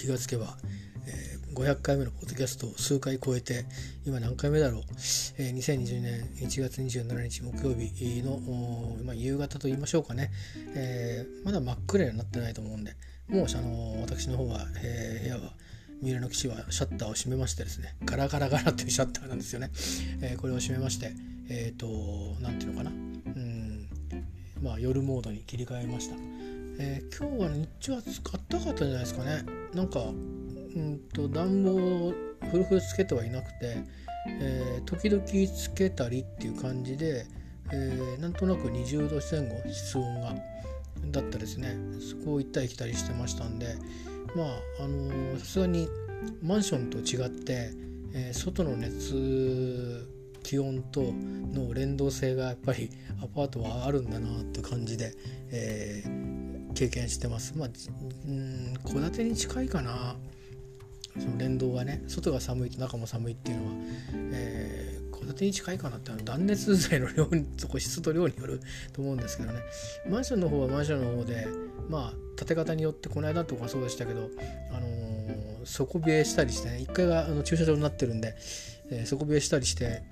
気がつけば、えー、500回目のポッドキャストを数回超えて今何回目だろう、えー、2020年1月27日木曜日の、まあ、夕方と言いましょうかね、えー、まだ真っ暗になってないと思うんでもうあの私の方は、えー、部屋は三浦の岸はシャッターを閉めましてですねガラガラガラっていうシャッターなんですよね、えー、これを閉めましてえっ、ー、と何ていうのかな。うんまあ夜モードに切り替えました。えー、今日は日中は使ったかったんじゃないですかね。なんかうんと暖房フルフルつけてはいなくて、えー、時々つけたりっていう感じで、えー、なんとなく20度前後室温がだったですね。そこを行ったり来たりしてましたんでまああのさすがにマンションと違って、えー、外の熱気温との連動性がやっぱりアパートはあるんだなって感じで、えー、経験してます。まあ戸建てに近いかなその連動がね外が寒いと中も寒いっていうのは、えー、戸建てに近いかなって断熱材の量にとこ湿度量によると思うんですけどねマンションの方はマンションの方でまあ建て方によってこの間とかそうでしたけど、あのー、底冷えしたりしてね1階があの駐車場になってるんで、えー、底冷えしたりして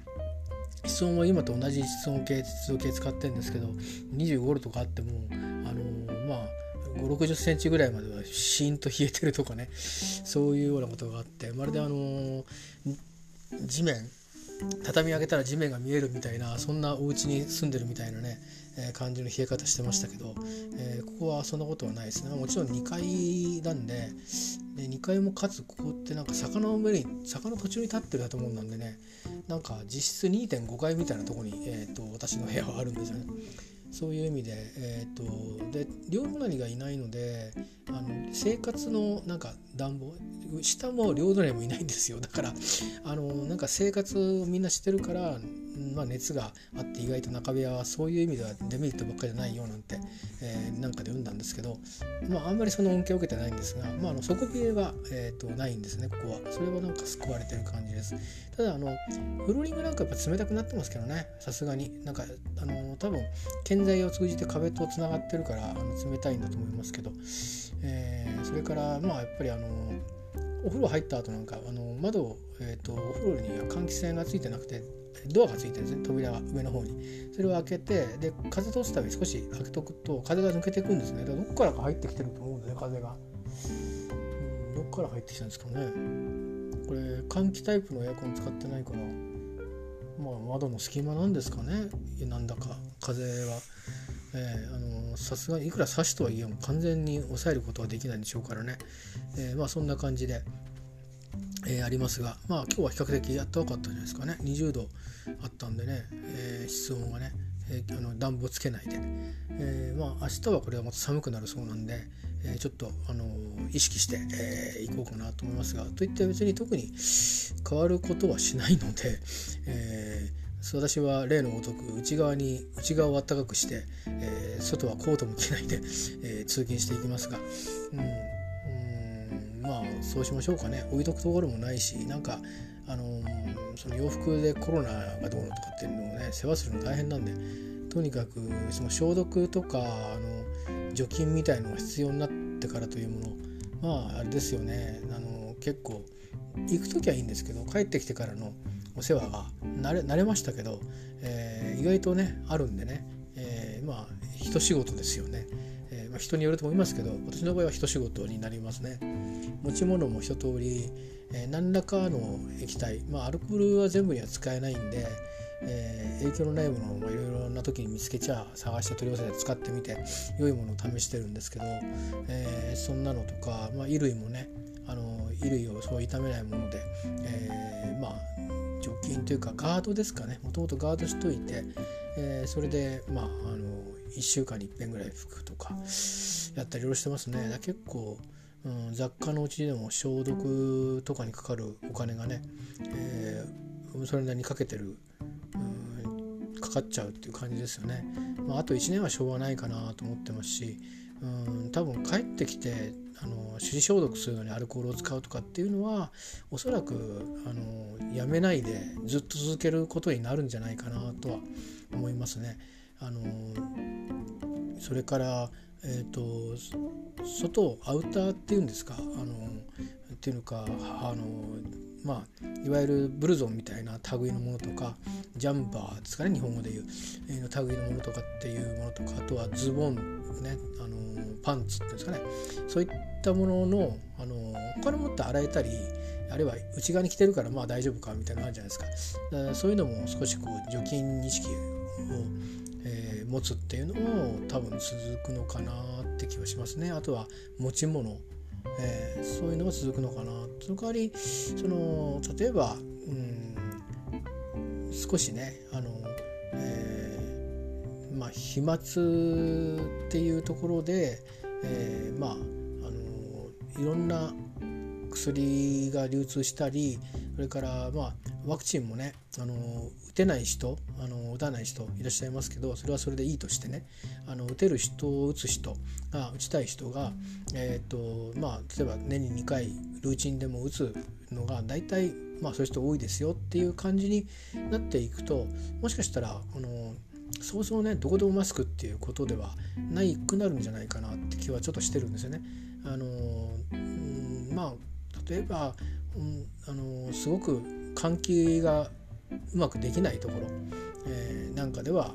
室温は今と同じ室温計湿度計使ってるんですけど25度とかあっても、5 6 0センチぐらいまではシーンと冷えてるとかね。そういうようなことがあって。まるであの、地面畳上げたら地面が見えるみたいなそんなお家に住んでるみたいなね、えー、感じの冷え方してましたけど、えー、ここはそんなことはないですね。もちろん2階なんでで2階もかつここってなんか坂の上に坂の途中に立ってる建物なんでねなんか実質2.5階みたいなとこに、えーと、私の部屋はあるんですよね。そういう意味で、えーと、で両隣がいないのであの生活のなんか暖房下も両隣もいないんですよ。だからあのなんか生活をみんなしてるからまあ、熱があって意外と中部屋はそういう意味ではデメリットばっかりじゃないよなんて、えー、なんかで読んだんですけど、まあ、あんまりその恩恵を受けてないんですが、まあ、あの底冷えは、えーと、ないんですねここは。それはなんか救われてる感じです。ただあのフローリングなんかやっぱ冷たくなってますけどねさすがに。なんかあの多分建材を通じて壁とつながってるからあの冷たいんだと思いますけど、えー、それからまあやっぱりあのお風呂入った後なんかあの窓、えーと、お風呂には換気扇がついてなくてドアがついてるんですね。扉が上の方に。それを開けてで風通すために少し開けとくと風が抜けていくんですね。だからどこからか入ってきてると思うんですね風が、うん、どこから入ってきたんですかね。これ換気タイプのエアコン使ってないからまあ窓の隙間なんですかね。なんだか。風は。え、あのさすがにいくら刺しとはいえも完全に抑えることはできないんでしょうからね、えー、まあそんな感じで、えー、ありますがまあ今日は比較的やったかったんじゃないですかね。20度あったんでね、えー、室温がね、えー、あの暖房つけないで、え、まあ明日はこれはまた寒くなるそうなんで、え、ちょっとあの意識して、えー、いこうかなと思いますがといって別に特に変わることはしないので、え私は例のごとく内側に内側を暖かくして、え、外はコートも着ないで、え、通勤していきますが、うん、まあそうしましょうかね。置いとくところもないしなんかあのー、その洋服でコロナがどうのとかっていうのをね世話するの大変なんでとにかくその消毒とかあの除菌みたいのが必要になってからというものまああれですよね。あの結構行く時はいいんですけど帰ってきてからのお世話が慣れ慣れましたけど、えー、意外とねあるんでね、えー、まあ一仕事ですよね、まあ、人によると思いますけど私の場合は一仕事になりますね。持ち物も一通り、えー、何らかの液体まあアルコールは全部には使えないんで、えー、影響のないものをいろいろな時に見つけちゃ探して取り寄せて使ってみて良いものを試してるんですけど、えー、そんなのとか、まあ、衣類もねあの衣類をそう傷めないもので、えー、まあ除菌というかガードですかね。もともとガードしといて、えー、それでまああの1週間にいっぺんぐらい拭くとかやったりいろいろしてますね。結構、うん、雑貨のうちでも消毒とかにかかるお金がね、えー、それなりにかけてる、うん、かかっちゃうっていう感じですよね、まあ、あと1年はしょうがないかなと思ってますしうん多分帰ってきてあの手指消毒するのにアルコールを使うとかっていうのはおそらくあのやめないでずっと続けることになるんじゃないかなとは思いますね。あのそれからえーと、外アウターっていうんですかあのっていうのかあのまあいわゆるブルゾンみたいな類のものとかジャンバーですかね日本語でいう、えー、類のものとかっていうものとかあとはズボンねあのパンツっていうんですかねそういったもののあのお金持って洗えたりあるいは内側に着てるからまあ大丈夫かみたいなのあるじゃないですか。かそういうのも少しこう除菌意識を、持つっていうのも多分続くのかなって気はしますね。あとは持ち物、えー、そういうのが続くのかな。その代わりその例えば、うん、少しねあの、えー、まあ飛沫っていうところで、えー、まああのいろんな薬が流通したりそれからまあワクチンもねあの打てない人あの打たない人いらっしゃいますけどそれはそれでいいとしてねあの打てる人を打つ人が打ちたい人が、えーとまあ、例えば年に2回ルーチンでも打つのが大体、まあ、そういう人多いですよっていう感じになっていくともしかしたらあのそうそうねどこでもマスクっていうことではないくなるんじゃないかなって気はちょっとしてるんですよね。あのまあ例えば、うん、あのすごく換気がうまくできないところ、えー、なんかでは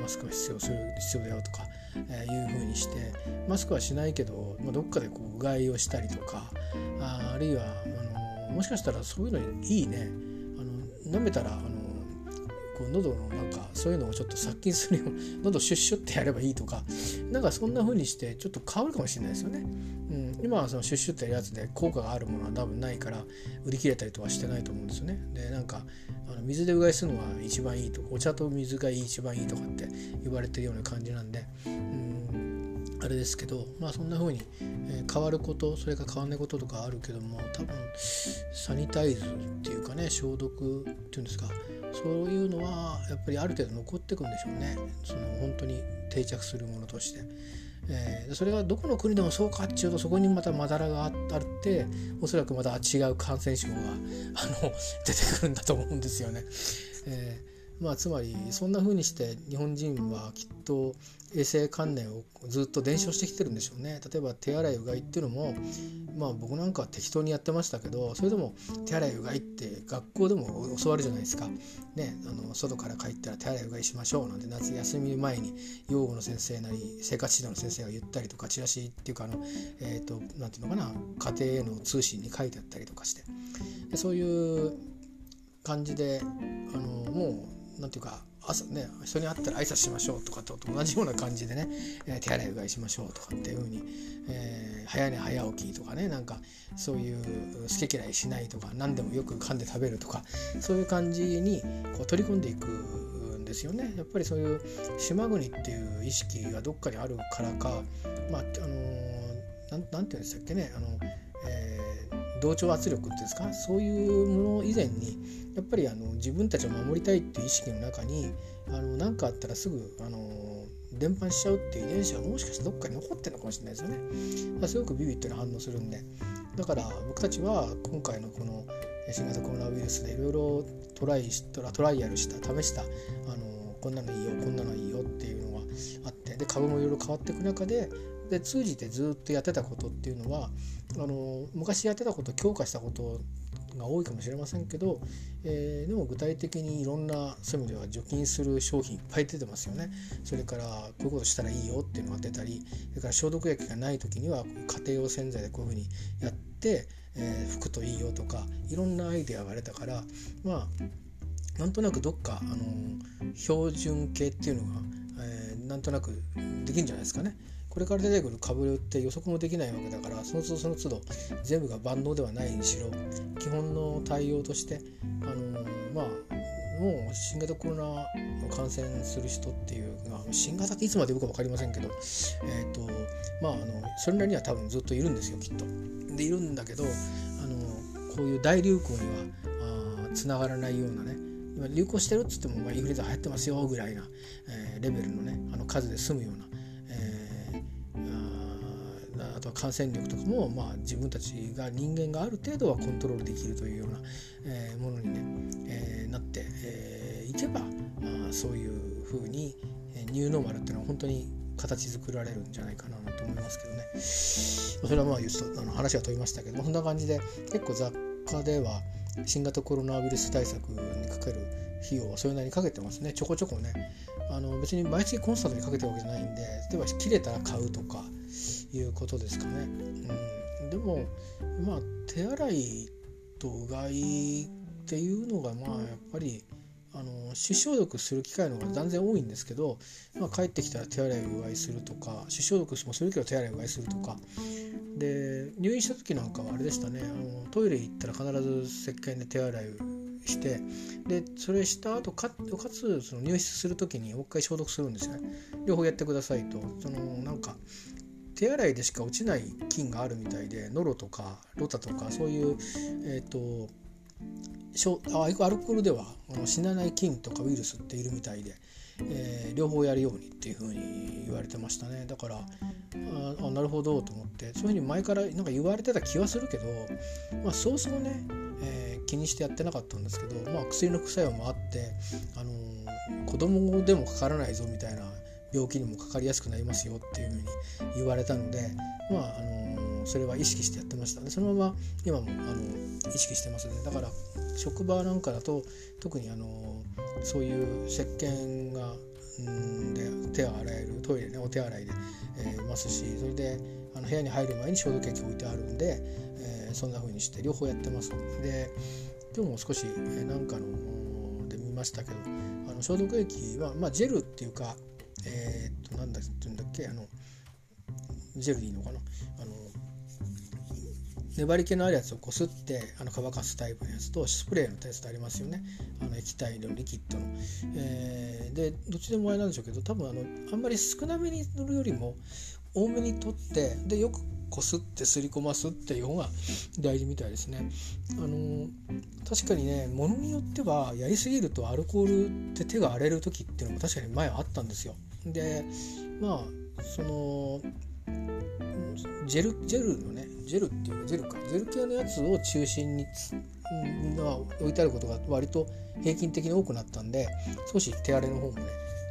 マスクが必要する必要だよとか、えー、いうふうにしてマスクはしないけど、まあ、どっかでこううがいをしたりとかああるいはあのもしかしたらそういうのいいねあの舐めたらあのこう喉のなんかそういうのをちょっと殺菌するよう 喉シュッシュってやればいいとかなんかそんな風にしてちょっと変わるかもしれないですよね。うん、今はそのシュッシュってやるやつで効果があるものは多分ないから売り切れたりとかしてないと思うんですよね。でなんかあの水でうがいするのが一番いいとお茶と水が一番いいとかって言われてるような感じなんで。うんあれですけどまあそんな風に、えー、変わることそれから変わんないこととかあるけども多分サニタイズっていうかね消毒っていうんですかそういうのはやっぱりある程度残っていくんでしょうねその本当に定着するものとして。えー、それがどこの国でもそうかっていうとそこにまたまだらがあっておそらくまた違う感染症があの出てくるんだと思うんですよね。えーまあ、つまりそんな風にして日本人はきっと衛生観念をずっと伝承してきてるんでしょうね。例えば手洗いうがいっていうのもまあ僕なんかは適当にやってましたけどそれでも手洗いうがいって学校でも教わるじゃないですか、ね、あの外から帰ったら手洗いうがいしましょうなんて夏休み前に養護の先生なり生活指導の先生が言ったりとかチラシっていうかあの、えーと、なんていうのかな家庭への通信に書いてあったりとかして。でそういう感じであのもうなんていうか朝ね人に会ったら挨拶しましょうとかと同じような感じでね、えー、手洗いうがいしましょうとかっていうふうに、えー、早寝早起きとかねなんかそういう好き嫌いしないとか何でもよく噛んで食べるとかそういう感じにこう取り込んでいくんですよね。やっぱりそういう島国っていう意識がどっかにあるからかまああのー、なんていうんでしたっけねあの、ー、同調圧力っていうんですか？そういうもの以前にやっぱりあの自分たちを守りたいっていう意識の中に何かあったらすぐあの伝播しちゃうっていう遺伝子はもしかしたらどっかに残ってるのかもしれないですよね。すごくビビッドな反応するんでだから僕たちは今回のこの新型コロナウイルスでいろいろトライしたトライアルした試したあのこんなのいいよこんなのいいよっていうのがあってで株もいろいろ変わっていく中でで通じてずっとやってたことっていうのはあの昔やってたこと強化したことが多いかもしれませんけど、えー、でも具体的にいろんなそういう意味では除菌する商品いっぱい出てますよねそれからこういうことしたらいいよっていうのが出たりそれから消毒液がない時には家庭用洗剤でこういうふうにやって、えー、拭くといいよとかいろんなアイデアが出たからまあなんとなくどっか、あの標準形っていうのが、えー、なんとなくできるんじゃないですかね。これから出てくる株って予測もできないわけだからその都度その都度全部が万能ではないにしろ基本の対応としてあのまあもう新型コロナの感染する人っていうのは新型っていつまで呼ぶか分かりませんけど、えーとまあ、あのそれなりには多分ずっといるんですよきっと。でいるんだけどあのこういう大流行にはつながらないようなね流行してるっつっても、まあ、インフルエンザ流行ってますよぐらいな、えー、レベルのねあの数で済むようなとは感染力とかも、まあ、自分たちが人間がある程度はコントロールできるというような、えー、ものにね、えー、なって、えー、いけばあそういうふうにえニューノーマルっていうのは本当に形作られるんじゃないかなと思いますけどね。それはまあちょっとあの話が飛びましたけどそんな感じで結構雑貨では新型コロナウイルス対策にかける費用はそれなりにかけてますね。ちょこちょこね。あの別に毎月コンスタントにかけてるわけじゃないんで例えば切れたら買うとかいうことですかね、うん、でもまあ手洗いとうがいっていうのがまあやっぱりあの手消毒する機会の方が断然多いんですけど、まあ、帰ってきたら手洗いうがいするとか手消毒もするけど手洗いうがいするとか。で入院した時なんかはあれでしたね。あのトイレ行ったら必ず石鹸で手洗いしてでそれした後かかつその入室する時にもう一回消毒するんですよね。両方やってくださいと。そのなんか手洗いでしか落ちない菌があるみたいでノロとかロタとかそういうえっ、ー、とアルコールでは死なない菌とかウイルスっているみたいで、えー、両方やるようにっていうふうに言われてましたね。だからあなるほどと思ってそういうふうに前からなんか言われてた気はするけど、まあ、そうそうね、えー、気にしてやってなかったんですけど、まあ、薬の副作用もあって、あのー、子供でもかからないぞみたいな病気にもかかりやすくなりますよっていうふうに言われたのでまああのそれは意識してやってました。でそのまま今もあの意識してますね。だから職場なんかだと特にあのそういう石鹸がんで手を洗えるトイレねお手洗いで、えー、ますしそれであの部屋に入る前に消毒液置いてあるんで、えー、そんな風にして両方やってます。で今日も少し、えー、なんかので見ましたけどあの消毒液は、まあ、ジェルっていうかえー、っとなんだっけあのジェルでいいのかな？あの粘り気のあるやつをこすってあの乾かすタイプのやつとスプレーのやつとありますよねあの液体のリキッドの、えー、でどっちでもあれなんでしょうけど多分あのあんまり少なめに塗るよりも多めに取ってでよくこすってすり込ますっていう方が大事みたいですね。あの確かにねものによってはやりすぎるとアルコールって手が荒れる時っていうのも確かに前あったんですよ。でまあそのジェルジェルのねジェルっていうかジェルかジェル系のやつを中心に、うん、置いてあることが割と平均的に多くなったんで少し手荒れの方もね、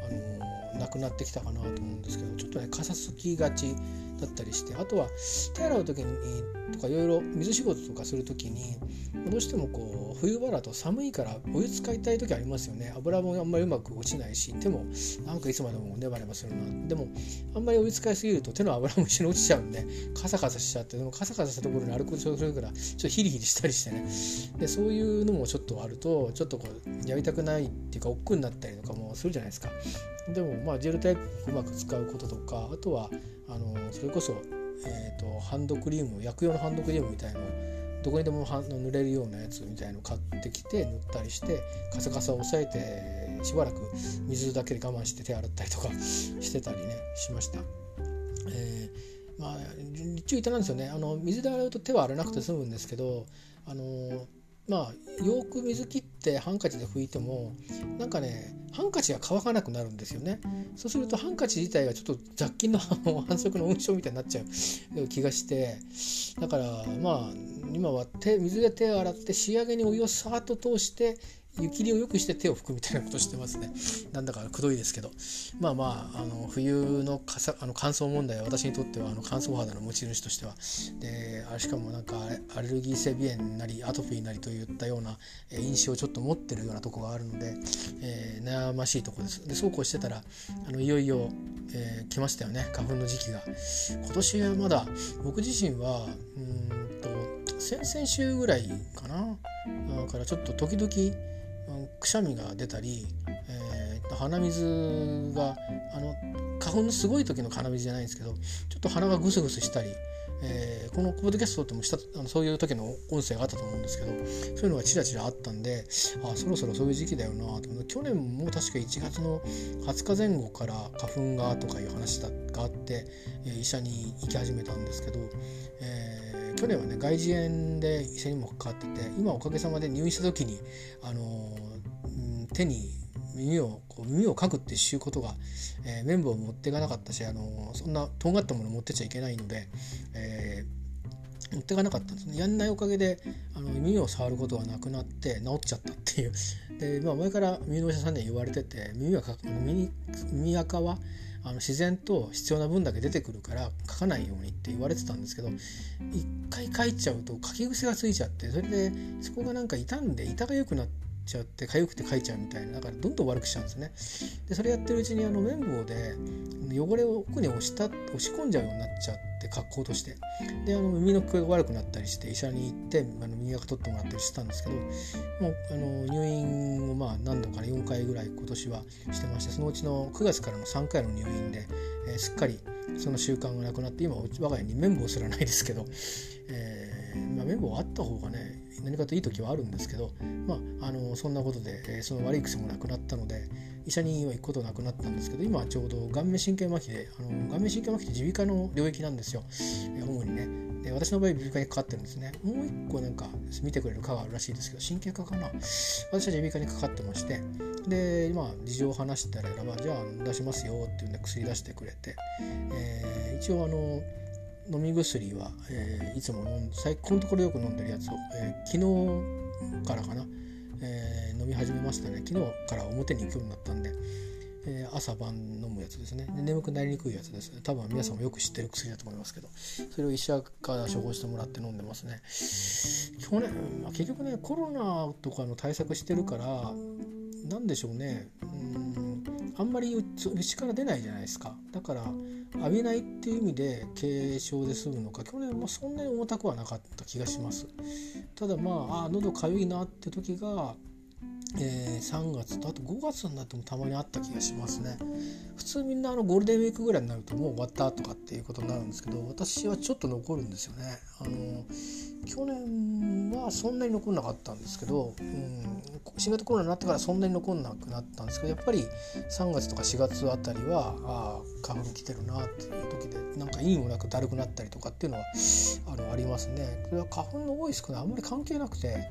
あのー、なくなってきたかなと思うんですけどちょっとねかさつきがちだったりしてあとは手洗う時にとかいろいろ水仕事とかする時にどうしてもこう冬場だと寒いからお湯使いたい時ありますよね。油もあんまりうまく落ちないし手もなんかいつまでもネバネバするな。でもあんまりお湯使いすぎると手の油も一緒に落ちちゃうんでカサカサしちゃってでもカサカサしたところにアルコールするからちょっとヒリヒリしたりしてね。でそういうのもちょっとあるとちょっとこうやりたくないっていうか億劫になったりとかもするじゃないですか。でもまあジェルタイプうまく使うこととかあとはあのそれこそ、えーと、ハンドクリーム薬用のハンドクリームみたいのどこにでも塗れるようなやつみたいの買ってきて塗ったりしてカサカサを抑えてしばらく水だけで我慢して手洗ったりとか してたりねしました。えー、まあ一応言ったんですよねあの水で洗うと手は洗わなくて済むんですけどあのまあよく水切ってハンカチで拭いてもなんかねハンカチが乾かなくなるんですよね。そうするとハンカチ自体がちょっと雑菌の 反則の温床みたいになっちゃう気がしてだからまあ今は手水で手を洗って仕上げにお湯をさーっと通して湯切りをよくして手を拭くみたいなことしてますね。なんだかくどいですけど。まあまあ、あの冬のかさあの乾燥問題は私にとってはあの乾燥肌の持ち主としては。で、あしかもなんかアレルギー性鼻炎なりアトピーなりといったような印象をちょっと持ってるようなとこがあるので、えー、悩ましいとこです。で、そうこうしてたら、あのいよいよ、えー、来ましたよね、花粉の時期が。今年はまだ僕自身は、うんと、先々週ぐらいかな。だからちょっと時々、くしゃみが出たり、えー、鼻水があの花粉のすごい時の鼻水じゃないんですけどちょっと鼻がグスグスしたり、えー、このポッドキャストってもしたあのそういう時の音声があったと思うんですけどそういうのがちらちらあったんであそろそろそういう時期だよなと去年も確か1月の20日前後から花粉がとかいう話があって、えー、医者に行き始めたんですけど、えー去年はね外耳炎で医者にもかかってて今おかげさまで入院した時にあの手に耳をこう耳をかくっていうことが、えー、綿棒を持っていかなかったし、あのそんなとんがったもの持ってちゃいけないので、えー、持っていかなかったんですね。やんないおかげであの耳を触ることがなくなって治っちゃったっていう。で、まあ、前から耳のお医者さんには言われてて耳はか耳耳垢はあの自然と必要な分だけ出てくるから書かないようにって言われてたんですけど一回書いちゃうと書き癖がついちゃってそれでそこがなんか傷んで板が良くなってちゃって痒くて書いちゃうみたいなだからどんどん悪くしちゃうんですね。でそれやってるうちにあの綿棒で汚れを奥に押した押し込んじゃうようになっちゃって格好として。であの耳の聞こえが悪くなったりして医者に行ってあの耳垢取ってもらったりしてたんですけどもうあの入院をまあ何度から4回ぐらい今年はしてましてそのうちの9月からの3回の入院で、えー、すっかりその習慣がなくなって今我が家に綿棒すらないですけど、えーまあ、綿棒あった方がね何かといい時はあるんですけど、まあ、あのそんなことで、えー、その悪い癖もなくなったので医者には行くことなくなったんですけど今はちょうど顔面神経麻痺であの顔面神経麻痺って耳鼻科の領域なんですよ、えー、主にね。で私の場合耳鼻科にかかってるんですね。もう一個なんか見てくれる科があるらしいですけど神経科かな。私は耳鼻科にかかってましてでまあ事情を話したらばじゃあ出しますよっていうんで薬出してくれて、えー、一応あの飲み薬は、えー、いつも飲ん最このところよく飲んでるやつを、えー、昨日からかな、えー、飲み始めましたね。昨日から表に行くようになったんで、え、朝晩飲むやつですね。で眠くなりにくいやつです。多分皆さんもよく知ってる薬だと思いますけどそれを医者から処方してもらって飲んでますね。去年、まあ、結局ねコロナとかの対策してるから何でしょうね。うん。あんまり内から出ないじゃないですか。だから浴びないっていう意味で軽症で済むのか。去年もそんなに重たくはなかった気がします。ただまああ喉かゆいなって時がえー、3月とあと5月になってもたまにあった気がしますね。普通みんなあのゴールデンウィークぐらいになるともう終わったとかっていうことになるんですけど私はちょっと残るんですよね。あの去年はそんなに残んなかったんですけど、うん、新型コロナになってからそんなに残んなくなったんですけどやっぱり3月とか4月あたりはああ花粉来てるなっていう時でなんか意味もなくだるくなったりとかっていうのはあのありますね。これは花粉の多い少ないあんまり関係なくて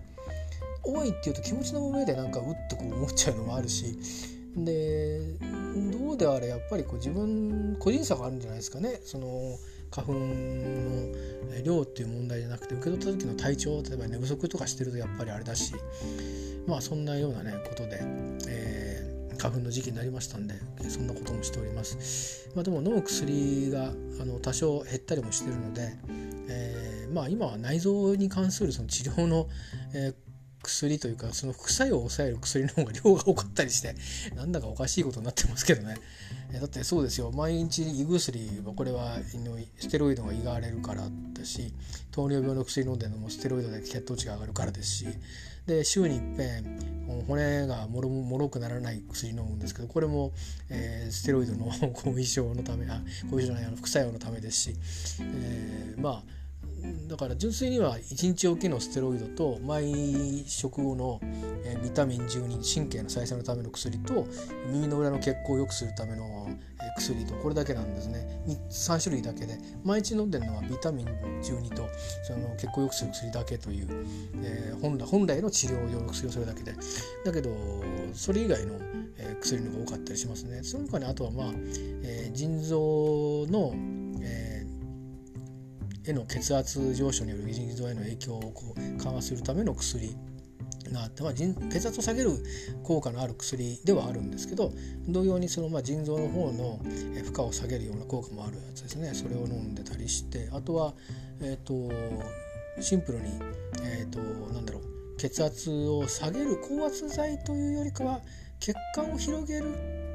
多いっていうと気持ちの上でなんかうっとこう思っちゃうのもあるしでどうであれやっぱりこう自分個人差があるんじゃないですかねその花粉の量っていう問題じゃなくて受け取った時の体調例えば寝不足とかしてるとやっぱりあれだしまあそんなようなねことで、えー、花粉の時期になりましたんでそんなこともしております、まあ、でも飲む薬があの多少減ったりもしてるので、えー、まあ今は内臓に関するその治療の、えー薬というかその副作用を抑える薬の方が量が多かったりしてなんだかおかしいことになってますけどね。だってそうですよ。毎日胃薬はこれはステロイドが胃が荒れるからだし糖尿病の薬飲んでるのもステロイドで血糖値が上がるからですしで週にいっぺん骨がもろもろくならない薬飲むんですけどこれも、えー、ステロイドの 後遺症のためあ後遺症じゃないあの副作用のためですし、えー、まあだから純粋には1日おきのステロイドと毎食後の、ビタミン12神経の再生のための薬と耳の裏の血行を良くするための、薬とこれだけなんですね。3種類だけで毎日飲んでるのはビタミン12とその血行を良くする薬だけという、えー、本来本来の治療用の薬をそれだけで。だけどそれ以外の、薬の方が多かったりしますね。その他にあとはまあ、えー、腎臓の、への血圧上昇による腎臓への影響をこう緩和するための薬があって、まあ、血圧を下げる効果のある薬ではあるんですけど同様にそのまあ腎臓の方の負荷を下げるような効果もあるやつですね。それを飲んでたりしてあとは、えーと、シンプルに、えーと、なんだろう血圧を下げる高圧剤というよりかは血管を広げる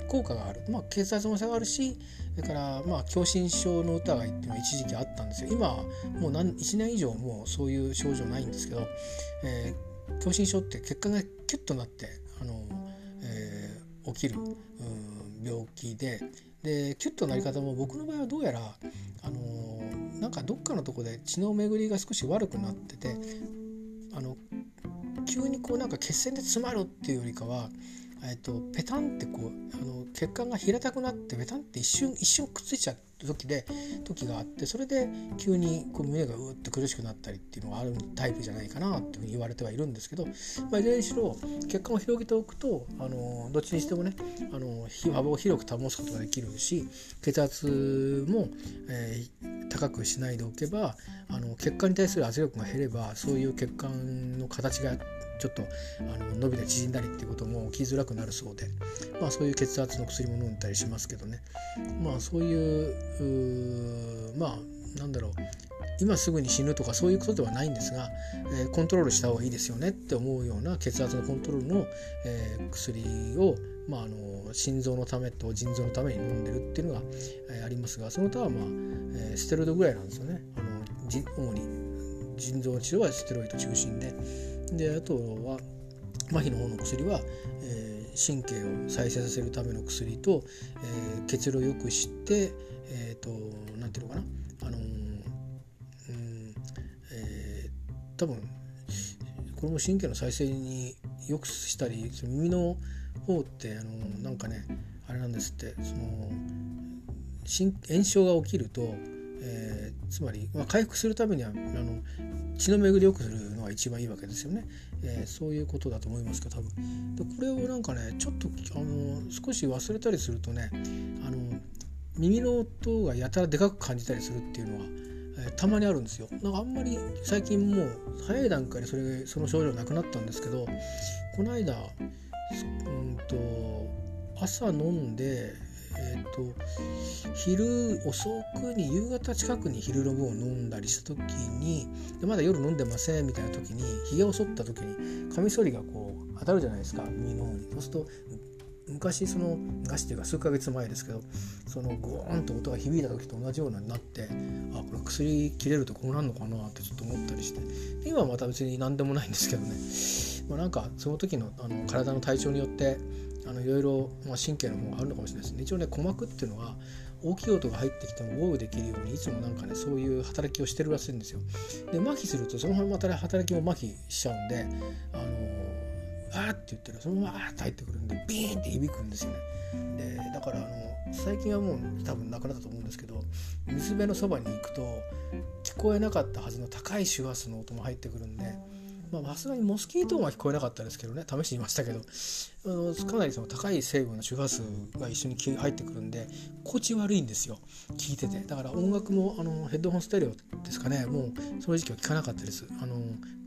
効果がある、まあ、血圧も下がるしそれからまあ狭心症の疑いっていうのは一時期あったんですよ。今もう何1年以上もうそういう症状ないんですけど、えー、狭心症って血管がキュッとなってあの、えー、起きる、うん、病気ででキュッとなり方も僕の場合はどうやらあのなんかどっかのとこで血の巡りが少し悪くなっててあの急にこうなんか血栓で詰まるっていうよりかはえっと、ペタンってこうあの血管が平たくなってペタンって一瞬一瞬くっついちゃう。時で時があってそれで急にこう胸がうって苦しくなったりっていうのがあるタイプじゃないかなっていうふうに言われてはいるんですけど、まあ、いずれにしろ血管を広げておくとあのどっちにしてもねあの幅を広く保つことができるし血圧も、えー、高くしないでおけばあの血管に対する圧力が減ればそういう血管の形がちょっとあの伸びたり縮んだりっていうことも起きづらくなるそうで、まあ、そういう血圧の薬も飲んだりしますけどね。まあそういうまあなんだろう今すぐに死ぬとかそういうことではないんですが、えー、コントロールした方がいいですよねって思うような血圧のコントロールの、えー、薬を、まあ、あの心臓のためと腎臓のために飲んでるっていうのが、えー、ありますがその他は、まあえー、ステロイドぐらいなんですよね。あのじ主に腎臓の治療はステロイド中心で。であとは麻痺の方の薬は、えー、神経を再生させるための薬と、えー、血流を良くしてえっ、ー、となんていうのかな？あのうんえー多分これも神経の再生によくしたりその耳の方ってあのなんかねあれなんですってその炎症が起きると、えー、つまり、まあ、回復するためにはあの血の巡りを良くするのが一番いいわけですよね、えー、そういうことだと思いますけど多分。でこれをなんかねちょっとあの少し忘れたりするとねあの耳の音がやたらでかく感じたりするっていうのはえたまにあるんですよ。なんかあんまり最近もう早い段階でそれその症状なくなったんですけどこの間うんと朝飲んでえーと、昼遅くに夕方近くに昼の分を飲んだりした時にでまだ夜飲んでませんみたいな時にひげを剃った時にカミソリがこう当たるじゃないですか耳の方に。そうすると昔その昔っていうか数ヶ月前ですけどそのゴーンと音が響いた時と同じようになってあこれ薬切れるとこうなるのかなってちょっと思ったりして今はまた別に何でもないんですけどね、まあ、なんかその時のあの体の体調によってあのいろいろ、まあ、神経の方があるのかもしれないですね。一応ね鼓膜っていうのは大きい音が入ってきてもウォーできるようにいつもなんかねそういう働きをしてるらしいんですよ。で麻痺するとそのまま働きも麻痺しちゃうんであのあーって言ってるそのままあーって入ってくるんでビーンって響くんですよね。でだからあの最近はもう多分なくなったと思うんですけど水辺のそばに行くと聞こえなかったはずの高い周波数の音も入ってくるんでまあさすがにモスキート音は聞こえなかったですけどね試してみましたけどあのかなりその高い成分の周波数が一緒に入ってくるんで心地悪いんですよ聞いてて。だから音楽もあのヘッドホンステレオですかねもうその時期は聞かなかったです。あの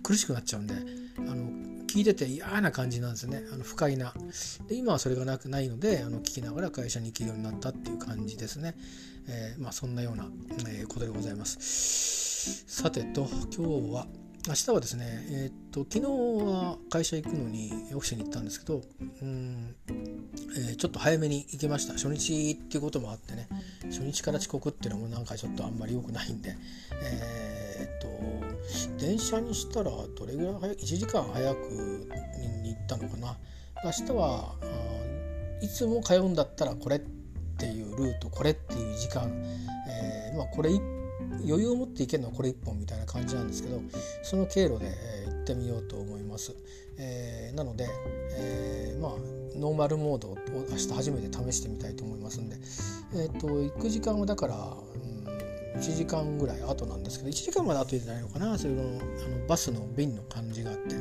苦しくなっちゃうんであの聞いてて嫌な感じなんですね。あの不快な。で今はそれがなくないのであの聞きながら会社に行けるようになったっていう感じですね、えー、まあそんなような、えー、ことでございます。さてと今日は明日はですね、えー、っと昨日は会社行くのにオフィスに行ったんですけどうん、えー、ちょっと早めに行きました。初日っていうこともあってね。初日から遅刻っていうのもなんかちょっとあんまり良くないんでえー、っと電車にしたらどれぐらい早く1時間早くに行ったのかな明日はいつも通うんだったらこれっていうルートこれっていう時間、えー、まあこれ余裕を持っていけるのはこれ1本みたいな感じなんですけどその経路で、えー、行ってみようと思います。えー、なので、え、まあノーマルモードを明日初めて試してみたいと思いますんで、えーと、行く時間はだから、1時間ぐらい後なんですけど1時間まで後じゃないのかな。それのあのバスの便の感じがあって、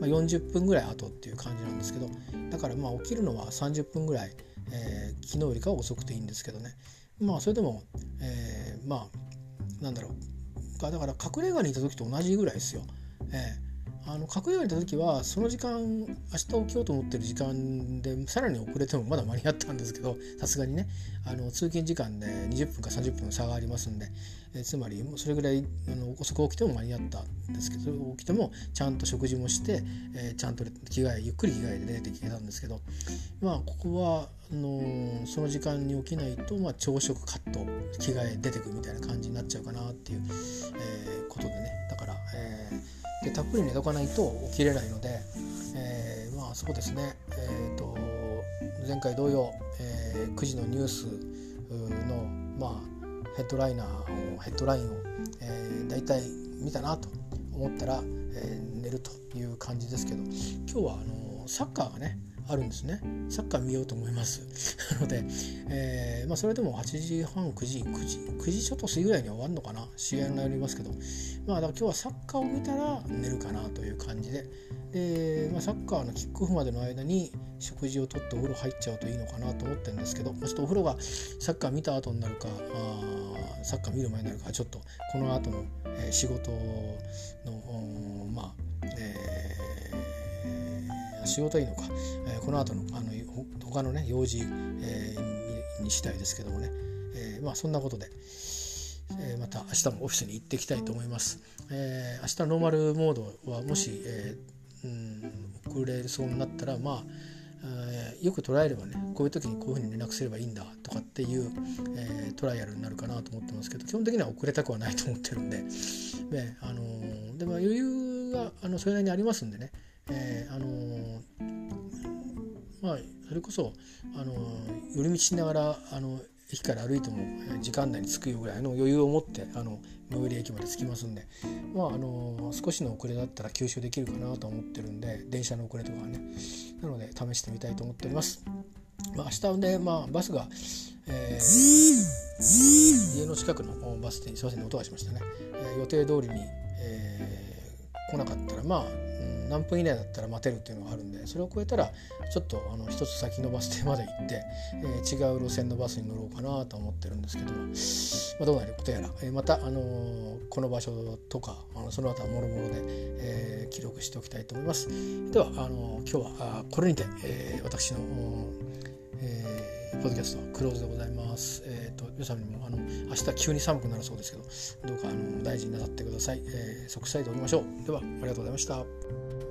まあ、40分ぐらい後っていう感じなんですけどだからまあ起きるのは30分ぐらい、えー、昨日よりかは遅くていいんですけどね。まあそれでも、えー、まあなんだろう。だから隠れ家にいた時と同じぐらいですよ。ええあの隠れ家にいた時はその時間明日起きようと思ってる時間でさらに遅れてもまだ間に合ったんですけどさすがにね。あの通勤時間で20分か30分の差がありますんで、えつまりそれぐらいあの遅く起きても間に合ったんですけど起きてもちゃんと食事もして、え、ちゃんと着替えゆっくり着替えで出てきてたんですけどまあここはあの、その時間に起きないと、まあ、朝食カット着替え出てくみたいな感じになっちゃうかなっていう、え、ことでね。だから、えー、でたっぷり寝とかないと起きれないので、えー、まあそうですね。えっ、ー、と前回同様、えー、9時のニュースのまあヘッドライナーをヘッドラインを、えー、大体見たなと思ったら、えー、寝るという感じですけど今日はあのサッカーがねあるんですね。サッカー見ようと思います。なので、えー、まあ、それでも8時半9時9時9時ちょっと過ぎぐらいに終わるのかな。試合になりますけど。まあだから今日はサッカーを見たら寝るかなという感じで。で、まあ、サッカーのキックオフまでの間に食事をとってお風呂入っちゃうといいのかなと思ってるんですけど、まあ、ちょっとお風呂がサッカー見た後になるかあ、サッカー見る前になるかちょっとこの後の、えー、仕事のまあ、えー、仕事いいのか、えー、この後のあの他のね用事、えー、にしたいですけどもね、えー、まあそんなことで。えー、また明日もオフィスに行っていきたいと思います。えー、明日ノーマルモードはもし、えー、うん遅れそうになったらまあえー、よく捉えればねこういう時にこういうふうに連絡すればいいんだとかっていう、えー、トライアルになるかなと思ってますけど基本的には遅れたくはないと思ってるんでで,、あのー、でも余裕があのそれなりにありますんでね、えー、あのー、まあそれこそ、あの寄り道しながらあの駅から歩いても時間内に着くよぐらいの余裕を持ってあの最寄り駅まで着きますんで、まあ、あの少しの遅れだったら吸収できるかなと思ってるんで電車の遅れとかはねなので試してみたいと思っております。まあ、明日ね、まあ、バスが、えー、家の近くのバス停にすいません音がしましたね、えー、予定通りに、えー、来なかったらまあ何分以内だったら待てるっていうのがあるんでそれを超えたらちょっとあの一つ先のバス停まで行って、えー、違う路線のバスに乗ろうかなと思ってるんですけども、まあ、どうなることやら、えー、また、あのー、この場所とかあのその他もろもろで、えー、記録しておきたいと思います。ではあの今日はこれにて、えー、私の、えー、ポッドキャストクローズでございます。えーと、皆さんにもあの明日急に寒くなるそうですけどどうかあの大事になさってください。えー、即歳でおりましょう。ではありがとうございました。